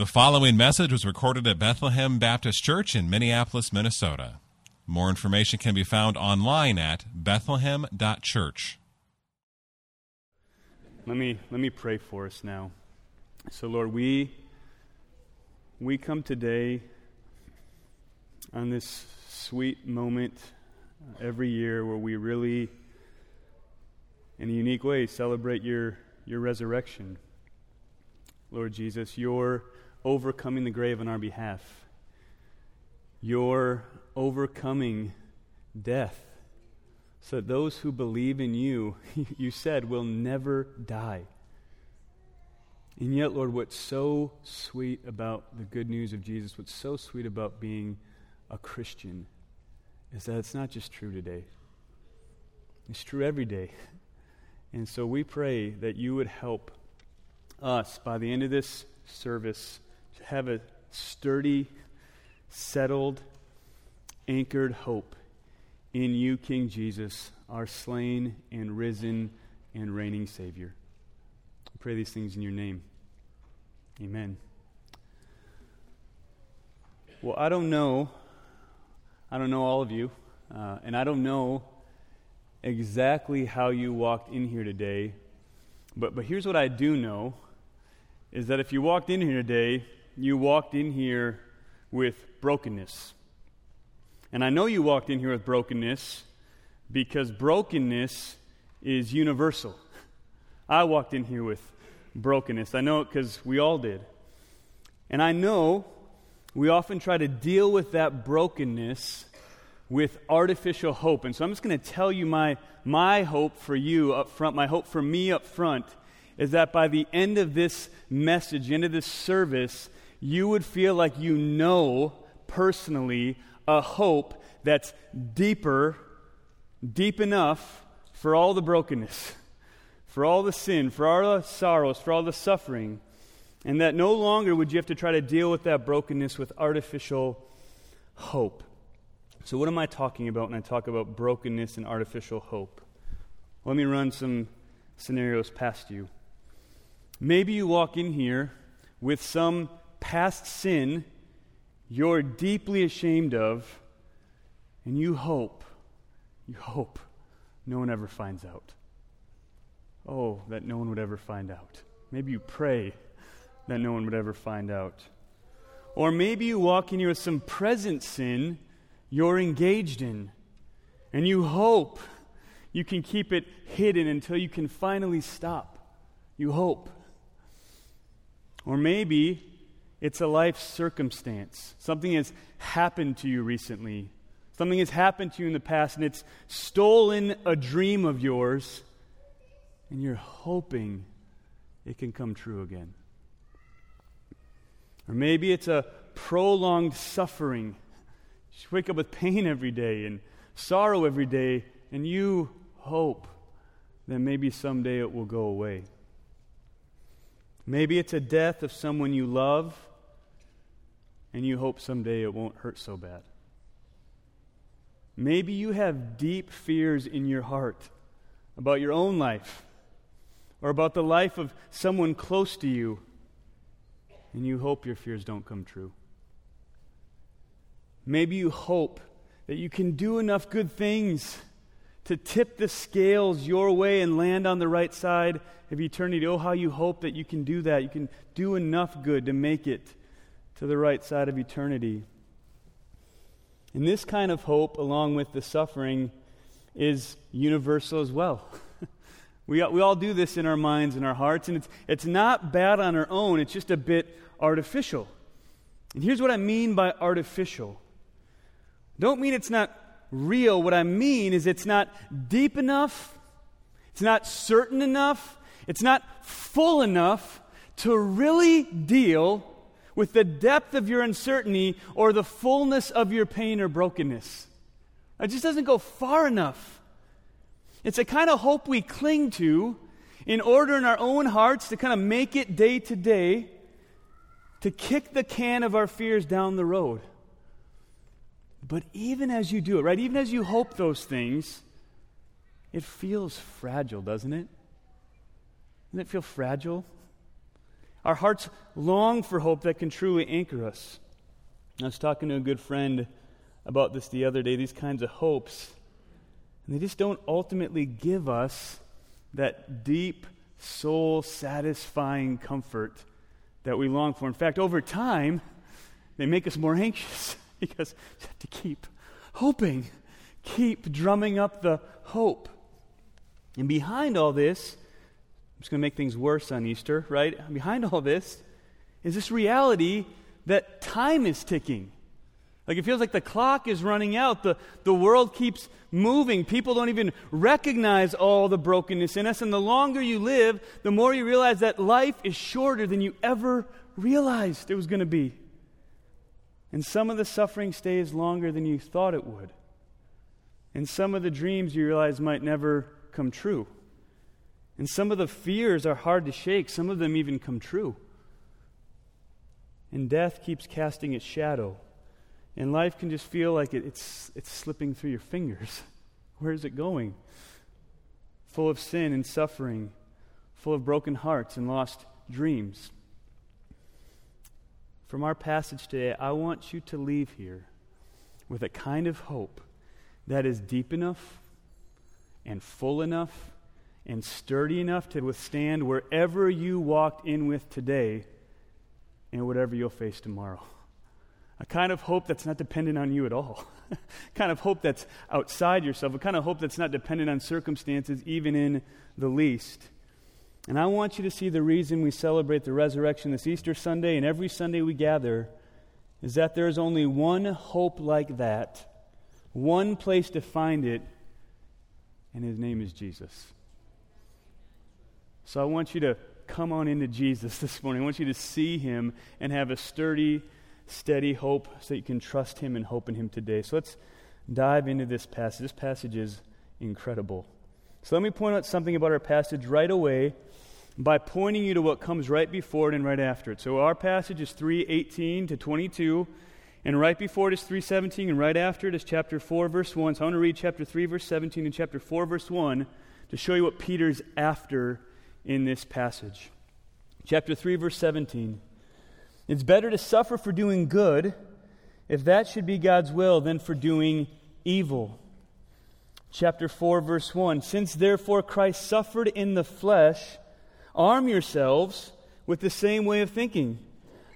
The following message was recorded at Bethlehem Baptist Church in Minneapolis, Minnesota. More information can be found online at bethlehem.church. Let me let me pray for us now. So Lord, we we come today on this sweet moment every year where we really in a unique way celebrate your your resurrection. Lord Jesus, your overcoming the grave on our behalf. You're overcoming death so that those who believe in you, you said, will never die. And yet, Lord, what's so sweet about the good news of Jesus, what's so sweet about being a Christian, is that it's not just true today, it's true every day. And so we pray that you would help us by the end of this service have a sturdy, settled, anchored hope in you, King Jesus, our slain and risen and reigning Savior. I pray these things in your name. Amen. Well, I don't know. I don't know all of you, uh, and I don't know exactly how you walked in here today, but, but here's what I do know is that if you walked in here today, you walked in here with brokenness. And I know you walked in here with brokenness because brokenness is universal. I walked in here with brokenness. I know it because we all did. And I know we often try to deal with that brokenness with artificial hope. And so I'm just going to tell you my, my hope for you up front, my hope for me up front is that by the end of this message, end of this service, you would feel like you know personally a hope that's deeper, deep enough for all the brokenness, for all the sin, for all the sorrows, for all the suffering, and that no longer would you have to try to deal with that brokenness with artificial hope. So, what am I talking about when I talk about brokenness and artificial hope? Let me run some scenarios past you. Maybe you walk in here with some past sin you're deeply ashamed of, and you hope, you hope no one ever finds out. Oh, that no one would ever find out. Maybe you pray that no one would ever find out. Or maybe you walk in here with some present sin you're engaged in, and you hope you can keep it hidden until you can finally stop. You hope. Or maybe it's a life circumstance. Something has happened to you recently. Something has happened to you in the past, and it's stolen a dream of yours, and you're hoping it can come true again. Or maybe it's a prolonged suffering. You wake up with pain every day and sorrow every day, and you hope that maybe someday it will go away. Maybe it's a death of someone you love, and you hope someday it won't hurt so bad. Maybe you have deep fears in your heart about your own life or about the life of someone close to you, and you hope your fears don't come true. Maybe you hope that you can do enough good things to tip the scales your way and land on the right side of eternity. Oh, how you hope that you can do that. You can do enough good to make it to the right side of eternity. And this kind of hope, along with the suffering, is universal as well. we, we all do this in our minds and our hearts, and it's, it's not bad on our own, it's just a bit artificial. And here's what I mean by artificial. Don't mean it's not real. What I mean is it's not deep enough, it's not certain enough, it's not full enough to really deal with the depth of your uncertainty or the fullness of your pain or brokenness. It just doesn't go far enough. It's a kind of hope we cling to in order in our own hearts to kind of make it day to day, to kick the can of our fears down the road. But even as you do it, right, even as you hope those things, it feels fragile, doesn't it? Doesn't it feel fragile? Our hearts long for hope that can truly anchor us. I was talking to a good friend about this the other day, these kinds of hopes. And they just don't ultimately give us that deep, soul satisfying comfort that we long for. In fact, over time, they make us more anxious because you have to keep hoping, keep drumming up the hope. And behind all this, just going to make things worse on Easter, right? Behind all this is this reality that time is ticking. Like it feels like the clock is running out. The, the world keeps moving. People don't even recognize all the brokenness in us. And the longer you live, the more you realize that life is shorter than you ever realized it was going to be. And some of the suffering stays longer than you thought it would. And some of the dreams you realize might never come true. And some of the fears are hard to shake, some of them even come true. And death keeps casting its shadow. And life can just feel like it, it's, it's slipping through your fingers. Where is it going? Full of sin and suffering, full of broken hearts and lost dreams. From our passage today, I want you to leave here with a kind of hope that is deep enough and full enough and sturdy enough to withstand wherever you walked in with today and whatever you'll face tomorrow. A kind of hope that's not dependent on you at all. kind of hope that's outside yourself. A kind of hope that's not dependent on circumstances, even in the least. And I want you to see the reason we celebrate the resurrection this Easter Sunday and every Sunday we gather is that there is only one hope like that, one place to find it, and his name is Jesus. So I want you to come on into Jesus this morning. I want you to see him and have a sturdy, steady hope so that you can trust him and hope in him today. So let's dive into this passage. This passage is incredible. So let me point out something about our passage right away by pointing you to what comes right before it and right after it. So our passage is 3:18 to 22, and right before it is 3:17, and right after it is chapter 4 verse 1. So I want to read chapter 3 verse 17 and chapter 4 verse 1 to show you what Peter's after in this passage. Chapter 3 verse 17. It's better to suffer for doing good, if that should be God's will, than for doing evil. Chapter 4 verse 1. Since therefore Christ suffered in the flesh, Arm yourselves with the same way of thinking.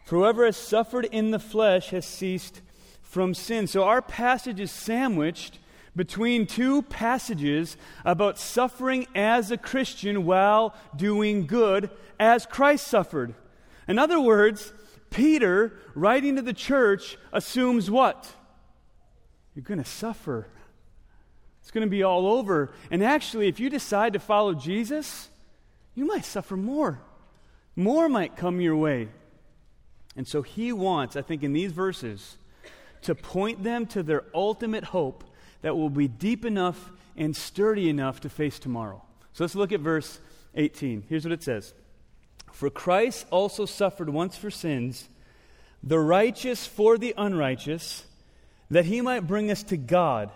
For whoever has suffered in the flesh has ceased from sin. So our passage is sandwiched between two passages about suffering as a Christian while doing good as Christ suffered. In other words, Peter, writing to the church, assumes what? You're going to suffer. It's going to be all over. And actually, if you decide to follow Jesus, you might suffer more. More might come your way. And so he wants, I think, in these verses, to point them to their ultimate hope that will be deep enough and sturdy enough to face tomorrow. So let's look at verse 18. Here's what it says For Christ also suffered once for sins, the righteous for the unrighteous, that he might bring us to God,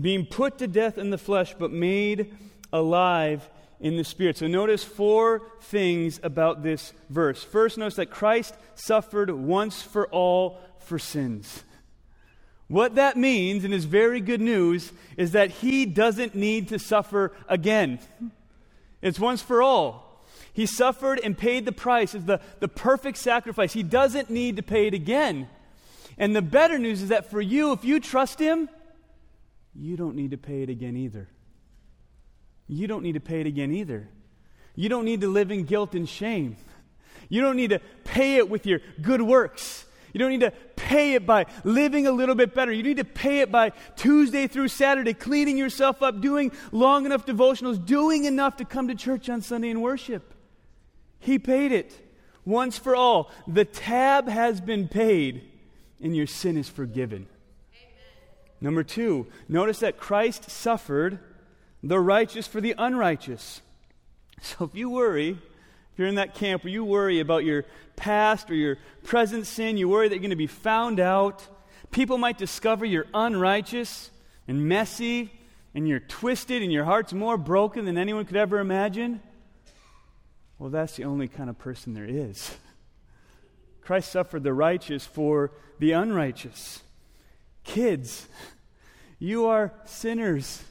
being put to death in the flesh, but made alive in the Spirit. So notice four things about this verse. First, notice that Christ suffered once for all for sins. What that means, and is very good news, is that he doesn't need to suffer again. It's once for all. He suffered and paid the price as the, the perfect sacrifice. He doesn't need to pay it again. And the better news is that for you, if you trust him, you don't need to pay it again either you don't need to pay it again either. You don't need to live in guilt and shame. You don't need to pay it with your good works. You don't need to pay it by living a little bit better. You need to pay it by Tuesday through Saturday, cleaning yourself up, doing long enough devotionals, doing enough to come to church on Sunday and worship. He paid it once for all. The tab has been paid, and your sin is forgiven. Amen. Number two, notice that Christ suffered the righteous for the unrighteous. So if you worry, you're in that camp where you worry about your past or your present sin, you worry that you're going to be found out, people might discover you're unrighteous and messy and you're twisted and your heart's more broken than anyone could ever imagine. Well, that's the only kind of person there is. Christ suffered the righteous for the unrighteous. Kids, you are sinners.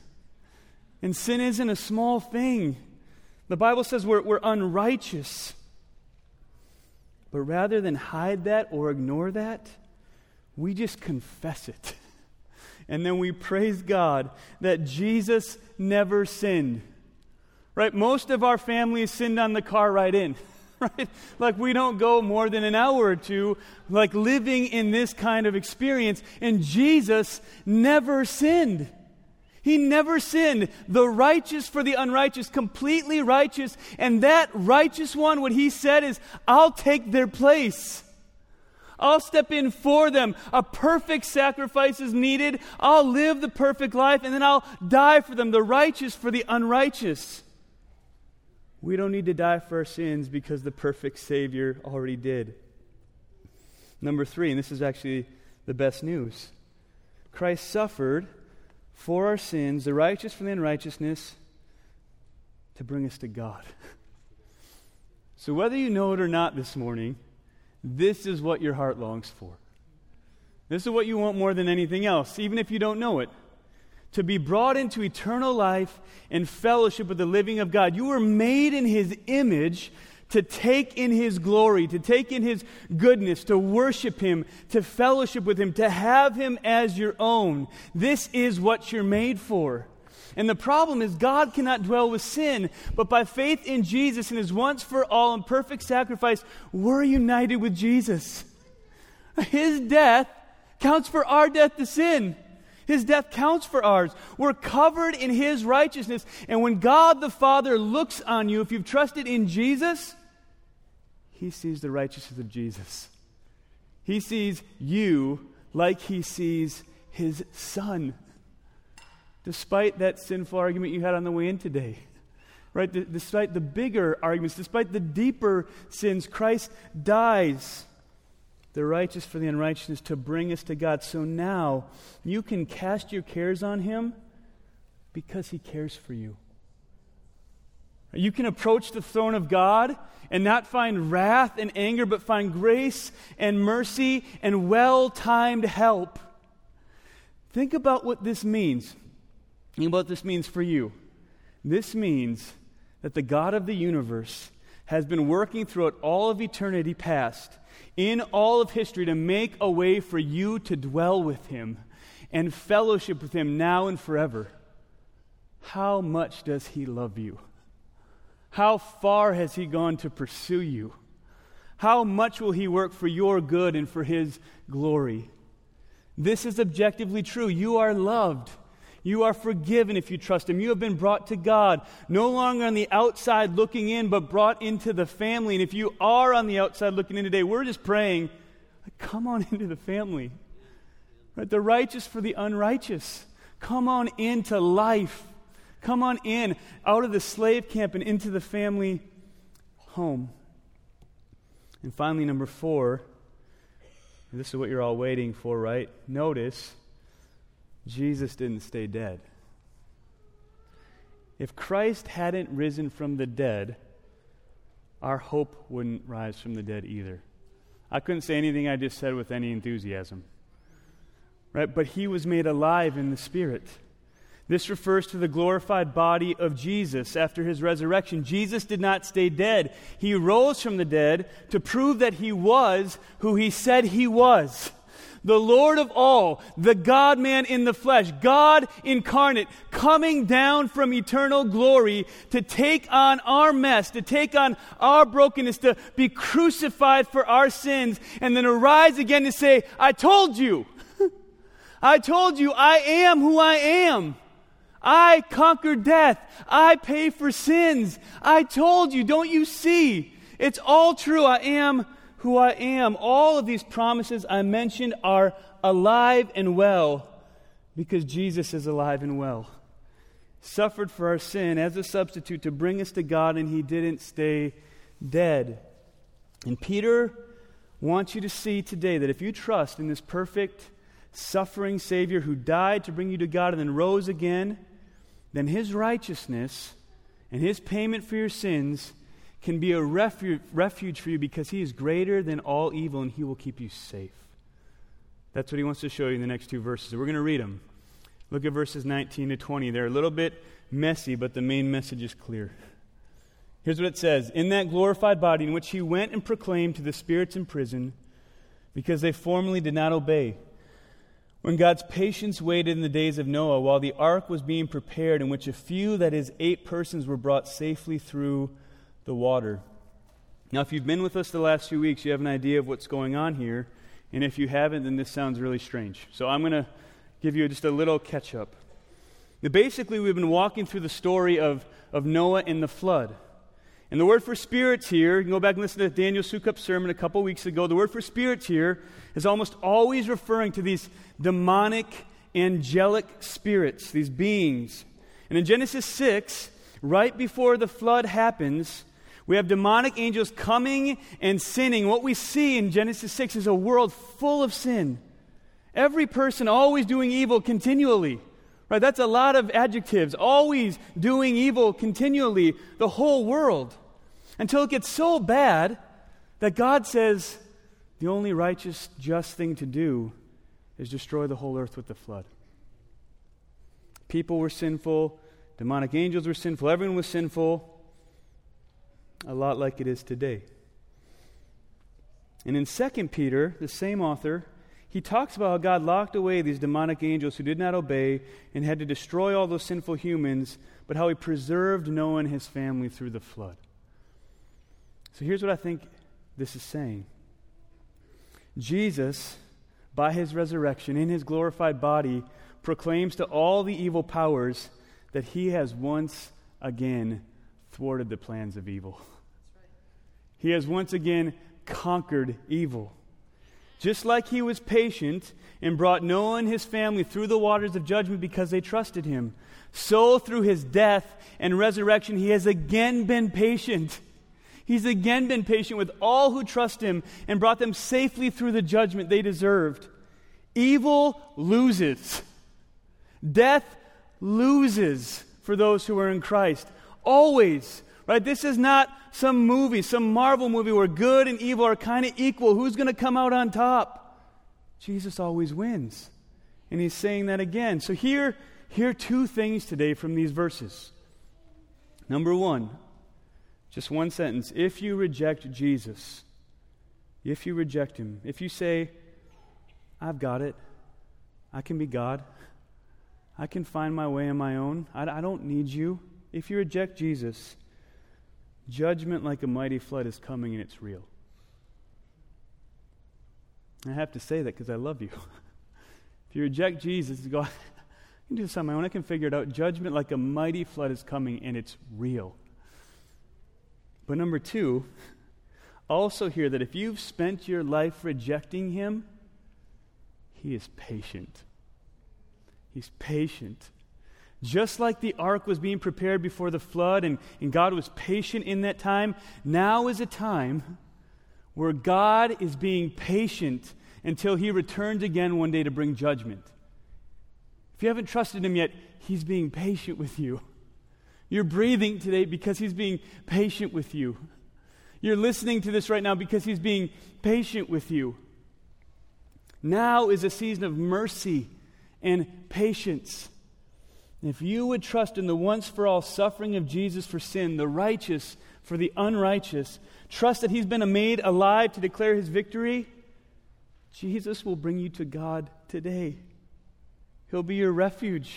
And sin isn't a small thing. The Bible says we're, we're unrighteous. But rather than hide that or ignore that, we just confess it. And then we praise God that Jesus never sinned. Right? Most of our families sinned on the car ride in. Right? Like we don't go more than an hour or two like living in this kind of experience and Jesus never sinned. He never sinned. The righteous for the unrighteous, completely righteous. And that righteous one, what he said is, I'll take their place. I'll step in for them. A perfect sacrifice is needed. I'll live the perfect life and then I'll die for them, the righteous for the unrighteous. We don't need to die for our sins because the perfect Savior already did. Number three, and this is actually the best news Christ suffered for our sins, the righteous for the unrighteousness, to bring us to God. So, whether you know it or not this morning, this is what your heart longs for. This is what you want more than anything else, even if you don't know it. To be brought into eternal life and fellowship with the living of God. You were made in His image to take in His glory, to take in His goodness, to worship Him, to fellowship with Him, to have Him as your own. This is what you're made for. And the problem is, God cannot dwell with sin, but by faith in Jesus and his once for all and perfect sacrifice, we're united with Jesus. His death counts for our death to sin. His death counts for ours. We're covered in His righteousness. And when God the Father looks on you, if you've trusted in Jesus, He sees the righteousness of Jesus. He sees you like He sees His Son despite that sinful argument you had on the way in today. Right? Despite the bigger arguments, despite the deeper sins, Christ dies, the righteous for the unrighteousness, to bring us to God. So now you can cast your cares on Him because He cares for you. You can approach the throne of God and not find wrath and anger, but find grace and mercy and well timed help. Think about what this means. And what this means for you. This means that the God of the universe has been working throughout all of eternity past, in all of history, to make a way for you to dwell with Him and fellowship with Him now and forever. How much does He love you? How far has He gone to pursue you? How much will He work for your good and for His glory? This is objectively true. You are loved. You are forgiven if you trust Him. You have been brought to God, no longer on the outside looking in, but brought into the family. And if you are on the outside looking in today, we're just praying, come on into the family. Right? The righteous for the unrighteous. Come on into life. Come on in, out of the slave camp and into the family home. And finally, number four, this is what you're all waiting for, right? Notice Jesus didn't stay dead. If Christ hadn't risen from the dead, our hope wouldn't rise from the dead either. I couldn't say anything I just said with any enthusiasm. Right? But he was made alive in the Spirit. This refers to the glorified body of Jesus after his resurrection. Jesus did not stay dead. He rose from the dead to prove that he was who he said he was the Lord of all, the God man in the flesh, God incarnate, coming down from eternal glory to take on our mess, to take on our brokenness, to be crucified for our sins, and then arise again to say, I told you. I told you I am who I am. I conquered death. I pay for sins. I told you, don't you see? It's all true. I am who I am. All of these promises I mentioned are alive and well because Jesus is alive and well. Suffered for our sin as a substitute to bring us to God, and he didn't stay dead. And Peter wants you to see today that if you trust in this perfect, suffering Savior who died to bring you to God and then rose again, then his righteousness and his payment for your sins can be a refuge, refuge for you because he is greater than all evil and he will keep you safe. That's what he wants to show you in the next two verses. We're going to read them. Look at verses 19 to 20. They're a little bit messy, but the main message is clear. Here's what it says In that glorified body in which he went and proclaimed to the spirits in prison, because they formerly did not obey. When God's patience waited in the days of Noah while the ark was being prepared, in which a few, that is, eight persons, were brought safely through the water. Now, if you've been with us the last few weeks, you have an idea of what's going on here. And if you haven't, then this sounds really strange. So I'm going to give you just a little catch up. Basically, we've been walking through the story of, of Noah and the flood. And the word for spirits here, you can go back and listen to Daniel Sukup's sermon a couple weeks ago. The word for spirits here is almost always referring to these demonic, angelic spirits, these beings. And in Genesis 6, right before the flood happens, we have demonic angels coming and sinning. What we see in Genesis 6 is a world full of sin. Every person always doing evil continually. Right? That's a lot of adjectives. Always doing evil continually, the whole world. Until it gets so bad that God says the only righteous, just thing to do is destroy the whole earth with the flood. People were sinful, demonic angels were sinful, everyone was sinful, a lot like it is today. And in 2 Peter, the same author, he talks about how God locked away these demonic angels who did not obey and had to destroy all those sinful humans, but how he preserved Noah and his family through the flood. So here's what I think this is saying Jesus, by his resurrection, in his glorified body, proclaims to all the evil powers that he has once again thwarted the plans of evil. Right. He has once again conquered evil. Just like he was patient and brought Noah and his family through the waters of judgment because they trusted him, so through his death and resurrection, he has again been patient. He's again been patient with all who trust him and brought them safely through the judgment they deserved. Evil loses, death loses for those who are in Christ. Always. Right? This is not some movie, some Marvel movie where good and evil are kind of equal. Who's going to come out on top? Jesus always wins. And he's saying that again. So here, here are two things today from these verses. Number one, just one sentence. If you reject Jesus, if you reject him, if you say, I've got it, I can be God, I can find my way on my own, I, I don't need you. If you reject Jesus, Judgment like a mighty flood is coming and it's real. I have to say that because I love you. if you reject Jesus, go, I can do this on my own. I can figure it out. Judgment like a mighty flood is coming and it's real. But number two, also hear that if you've spent your life rejecting Him, He is patient. He's patient. Just like the ark was being prepared before the flood and, and God was patient in that time, now is a time where God is being patient until he returns again one day to bring judgment. If you haven't trusted him yet, he's being patient with you. You're breathing today because he's being patient with you. You're listening to this right now because he's being patient with you. Now is a season of mercy and patience. If you would trust in the once for all suffering of Jesus for sin, the righteous for the unrighteous, trust that he's been made alive to declare his victory, Jesus will bring you to God today. He'll be your refuge.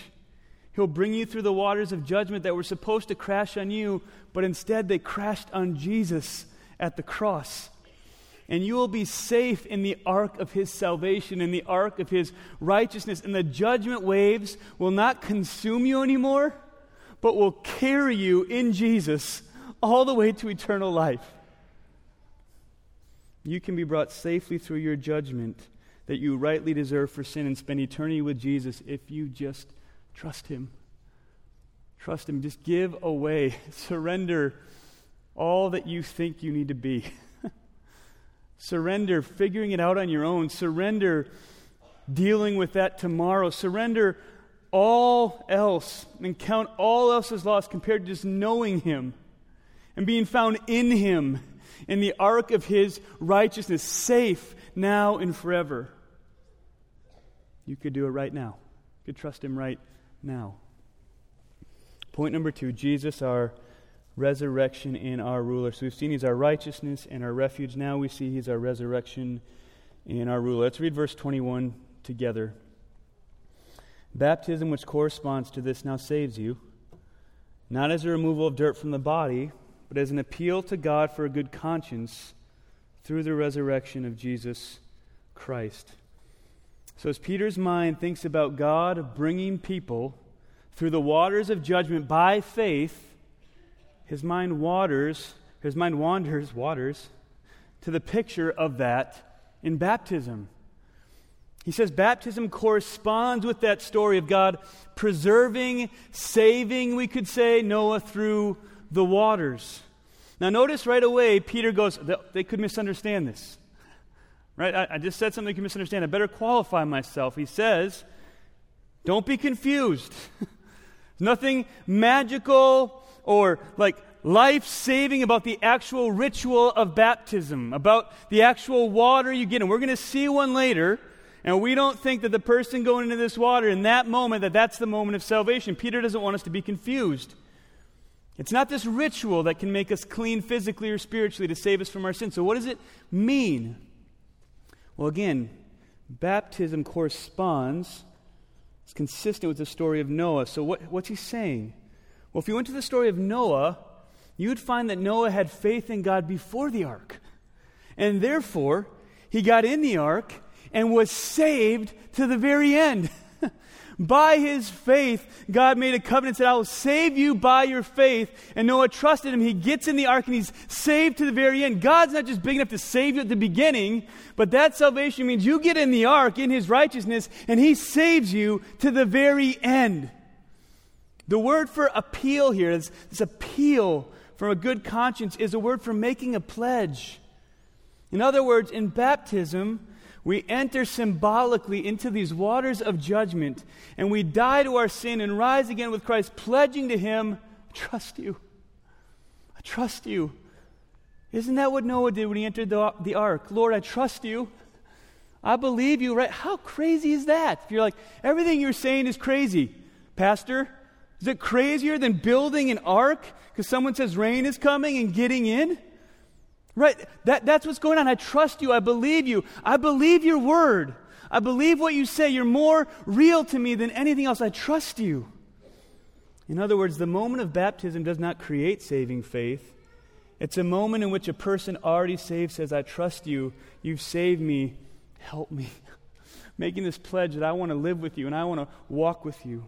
He'll bring you through the waters of judgment that were supposed to crash on you, but instead they crashed on Jesus at the cross and you will be safe in the ark of his salvation, in the ark of his righteousness. And the judgment waves will not consume you anymore, but will carry you in Jesus all the way to eternal life. You can be brought safely through your judgment that you rightly deserve for sin and spend eternity with Jesus if you just trust him. Trust him. Just give away, surrender all that you think you need to be. Surrender figuring it out on your own. Surrender dealing with that tomorrow. Surrender all else and count all else as lost compared to just knowing Him and being found in him in the ark of his righteousness, safe now and forever. You could do it right now. You could trust him right now. Point number two Jesus, our resurrection and our ruler. So we've seen he's our righteousness and our refuge. Now we see he's our resurrection and our ruler. Let's read verse 21 together. Baptism, which corresponds to this, now saves you, not as a removal of dirt from the body, but as an appeal to God for a good conscience through the resurrection of Jesus Christ. So, as Peter's mind thinks about God bringing people through the waters of judgment by faith, his mind waters, his mind wanders, waters, to the picture of that in baptism. He says baptism corresponds with that story of God preserving, saving, we could say, Noah through the waters. Now, notice right away, Peter goes, they could misunderstand this. Right? I, just said something you could misunderstand. I better qualify myself. He says, don't be confused. Nothing magical or like life saving about the actual ritual of baptism, about the actual water you get. And we're going to see one later. And we don't think that the person going into this water in that moment, that that's the moment of salvation. Peter doesn't want us to be confused. It's not this ritual that can make us clean physically or spiritually to save us from our sins. So, what does it mean? Well, again, baptism corresponds, it's consistent with the story of Noah. So, what, what's he saying? Well, if you went to the story of Noah, you'd find that Noah had faith in God before the ark. And therefore, he got in the ark and was saved to the very end. by his faith, God made a covenant said, I will save you by your faith. And Noah trusted him. He gets in the ark and he's saved to the very end. God's not just big enough to save you at the beginning, but that salvation means you get in the ark in his righteousness and he saves you to the very end. The word for appeal here is this appeal from a good conscience is a word for making a pledge. In other words, in baptism, we enter symbolically into these waters of judgment and we die to our sin and rise again with Christ, pledging to Him, I trust you. I trust you. Isn't that what Noah did when he entered the, the ark? Lord, I trust you. I believe you, right? How crazy is that? If you're like, everything you're saying is crazy, Pastor, is it crazier than building an ark because someone says rain is coming and getting in? Right? That, that's what's going on. I trust you. I believe you. I believe your word. I believe what you say. You're more real to me than anything else. I trust you. In other words, the moment of baptism does not create saving faith. It's a moment in which a person already saved says, I trust you. You've saved me. Help me. Making this pledge that I want to live with you and I want to walk with you.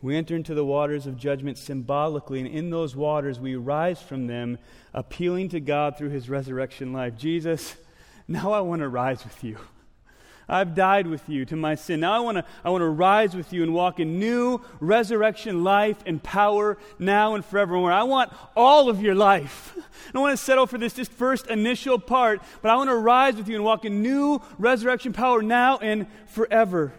We enter into the waters of judgment symbolically, and in those waters we rise from them, appealing to God through his resurrection life. Jesus, now I want to rise with you. I've died with you to my sin. Now I want to I want to rise with you and walk in new resurrection life and power now and forevermore. I want all of your life. I don't want to settle for this just first initial part, but I want to rise with you and walk in new resurrection power now and forever.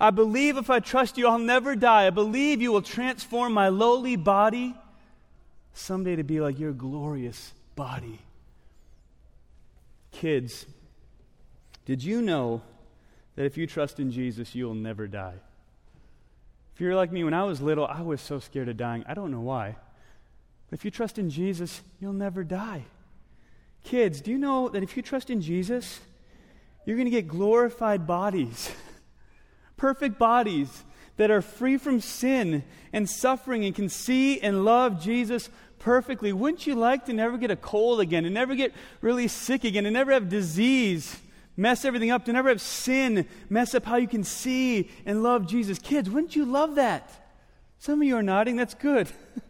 I believe if I trust you, I'll never die. I believe you will transform my lowly body someday to be like your glorious body. Kids, did you know that if you trust in Jesus, you'll never die? If you're like me, when I was little, I was so scared of dying. I don't know why. But if you trust in Jesus, you'll never die. Kids, do you know that if you trust in Jesus, you're going to get glorified bodies? perfect bodies that are free from sin and suffering and can see and love Jesus perfectly. Wouldn't you like to never get a cold again, to never get really sick again, to never have disease mess everything up, to never have sin mess up how you can see and love Jesus? Kids, wouldn't you love that? Some of you are nodding. That's good.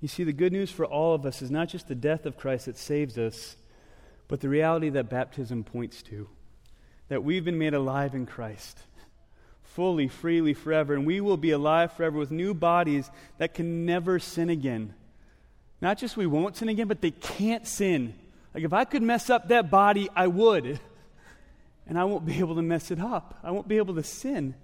you see, the good news for all of us is not just the death of Christ that saves us, but the reality that baptism points to that we've been made alive in Christ, fully, freely, forever, and we will be alive forever with new bodies that can never sin again. Not just we won't sin again, but they can't sin. Like if I could mess up that body, I would. And I won't be able to mess it up. I won't be able to sin.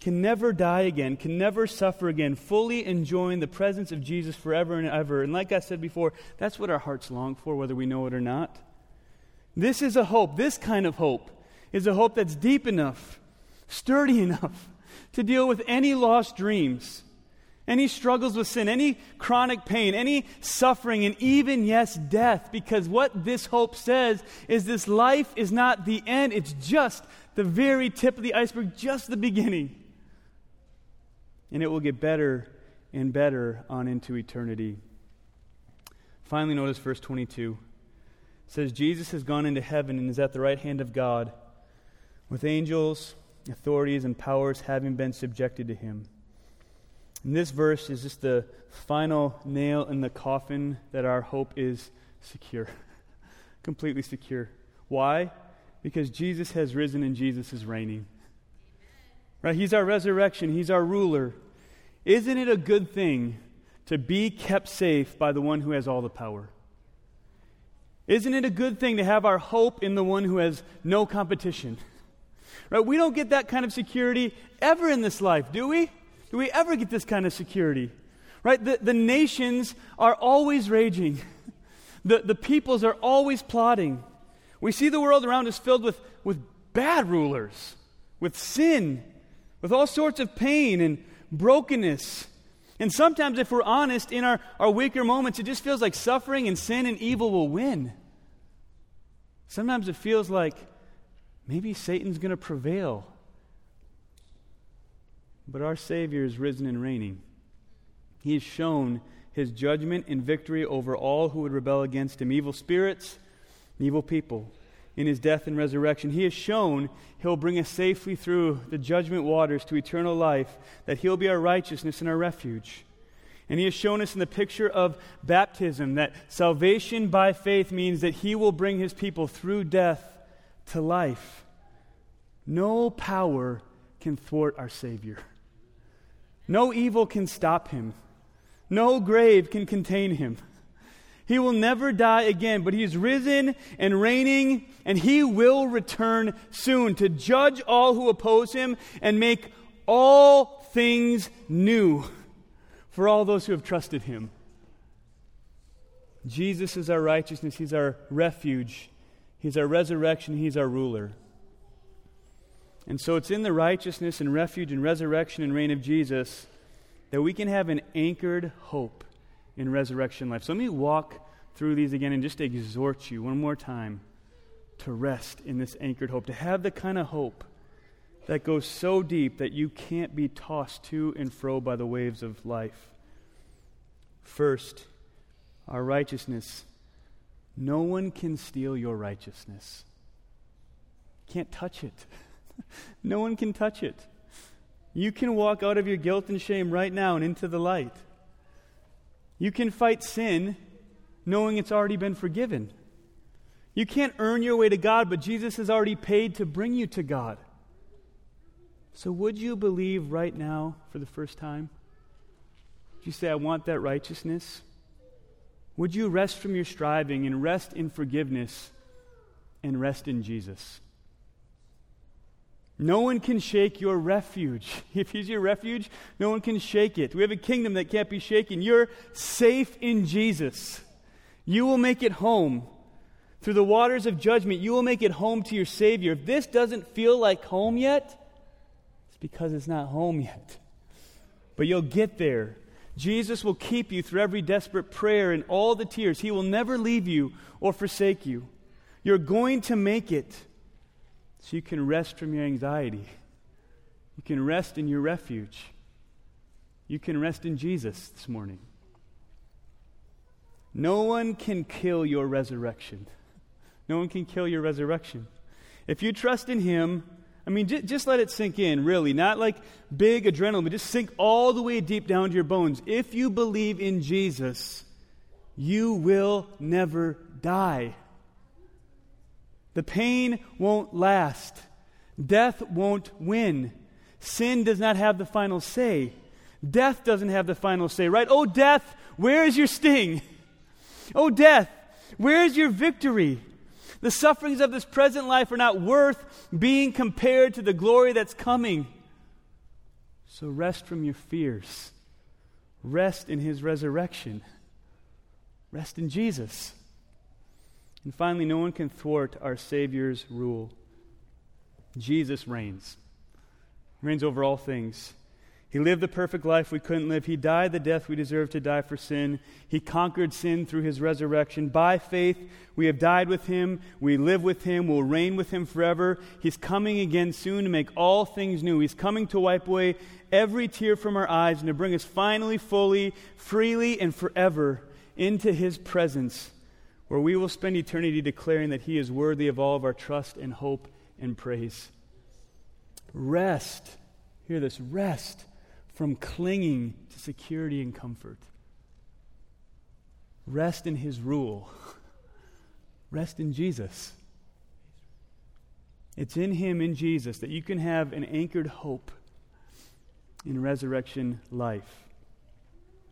can never die again, can never suffer again, fully enjoying the presence of Jesus forever and ever. And like I said before, that's what our hearts long for, whether we know it or not. This is a hope, this kind of hope is a hope that's deep enough, sturdy enough to deal with any lost dreams, any struggles with sin, any chronic pain, any suffering, and even, yes, death. Because what this hope says is this life is not the end, it's just the very tip of the iceberg, just the beginning. And it will get better and better on into eternity. Finally, notice verse 22. Says, Jesus has gone into heaven and is at the right hand of God, with angels, authorities, and powers having been subjected to him. And this verse is just the final nail in the coffin that our hope is secure, completely secure. Why? Because Jesus has risen and Jesus is reigning. Right? He's our resurrection, He's our ruler. Isn't it a good thing to be kept safe by the one who has all the power? Isn't it a good thing to have our hope in the one who has no competition? Right? We don't get that kind of security ever in this life, do we? Do we ever get this kind of security? Right? The, the nations are always raging. The, the peoples are always plotting. We see the world around us filled with, with bad rulers, with sin, with all sorts of pain and brokenness. And sometimes, if we're honest, in our, our weaker moments, it just feels like suffering and sin and evil will win. Sometimes it feels like maybe Satan's going to prevail. But our Savior is risen and reigning. He has shown his judgment and victory over all who would rebel against him evil spirits, evil people in his death and resurrection. He has shown he'll bring us safely through the judgment waters to eternal life, that he'll be our righteousness and our refuge. And he has shown us in the picture of baptism that salvation by faith means that he will bring his people through death to life. No power can thwart our Savior. No evil can stop him. No grave can contain him. He will never die again, but he is risen and reigning, and he will return soon to judge all who oppose him and make all things new for all those who have trusted him. Jesus is our righteousness, he's our refuge, he's our resurrection, he's our ruler. And so it's in the righteousness and refuge and resurrection and reign of Jesus that we can have an anchored hope in resurrection life. So let me walk through these again and just exhort you one more time to rest in this anchored hope, to have the kind of hope that goes so deep that you can't be tossed to and fro by the waves of life. First, our righteousness. No one can steal your righteousness. Can't touch it. no one can touch it. You can walk out of your guilt and shame right now and into the light. You can fight sin knowing it's already been forgiven. You can't earn your way to God, but Jesus has already paid to bring you to God. So, would you believe right now for the first time? Would you say, I want that righteousness? Would you rest from your striving and rest in forgiveness and rest in Jesus? No one can shake your refuge. If he's your refuge, no one can shake it. We have a kingdom that can't be shaken. You're safe in Jesus. You will make it home. Through the waters of judgment, you will make it home to your Savior. If this doesn't feel like home yet, because it's not home yet. But you'll get there. Jesus will keep you through every desperate prayer and all the tears. He will never leave you or forsake you. You're going to make it so you can rest from your anxiety. You can rest in your refuge. You can rest in Jesus this morning. No one can kill your resurrection. No one can kill your resurrection. If you trust in Him, I mean, j- just let it sink in, really. Not like big adrenaline, but just sink all the way deep down to your bones. If you believe in Jesus, you will never die. The pain won't last, death won't win. Sin does not have the final say. Death doesn't have the final say, right? Oh, death, where is your sting? Oh, death, where is your victory? The sufferings of this present life are not worth being compared to the glory that's coming. So rest from your fears. Rest in his resurrection. Rest in Jesus. And finally, no one can thwart our Savior's rule. Jesus reigns, reigns over all things. He lived the perfect life we couldn't live. He died the death we deserved to die for sin. He conquered sin through his resurrection. By faith, we have died with him. We live with him. We'll reign with him forever. He's coming again soon to make all things new. He's coming to wipe away every tear from our eyes and to bring us finally, fully, freely, and forever into his presence, where we will spend eternity declaring that he is worthy of all of our trust and hope and praise. Rest. Hear this rest from clinging to security and comfort. Rest in his rule. Rest in Jesus. It's in him, in Jesus, that you can have an anchored hope in resurrection life.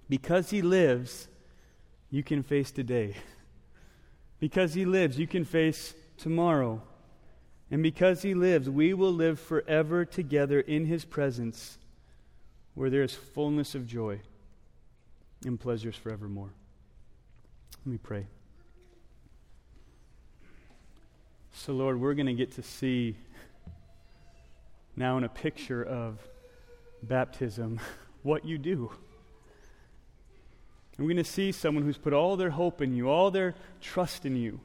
Because he lives, you can face today. Because he lives, you can face tomorrow. And because he lives, we will live forever together in his presence where there is fullness of joy and pleasures forevermore. Let me pray. So, Lord, we're going to get to see now in a picture of baptism what you do. And we're going to see someone who's put all their hope in you, all their trust in you,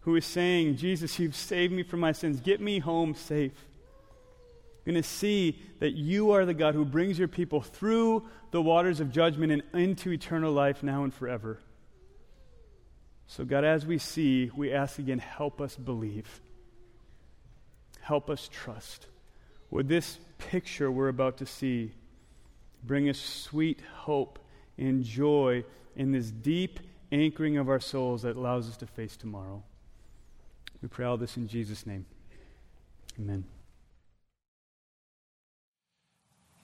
who is saying, Jesus, you've saved me from my sins. Get me home safe going to see that you are the God who brings your people through the waters of judgment and into eternal life now and forever. So, God, as we see, we ask again, help us believe. Help us trust. Would this picture we're about to see bring us sweet hope and joy in this deep anchoring of our souls that allows us to face tomorrow? We pray all this in Jesus' name. Amen.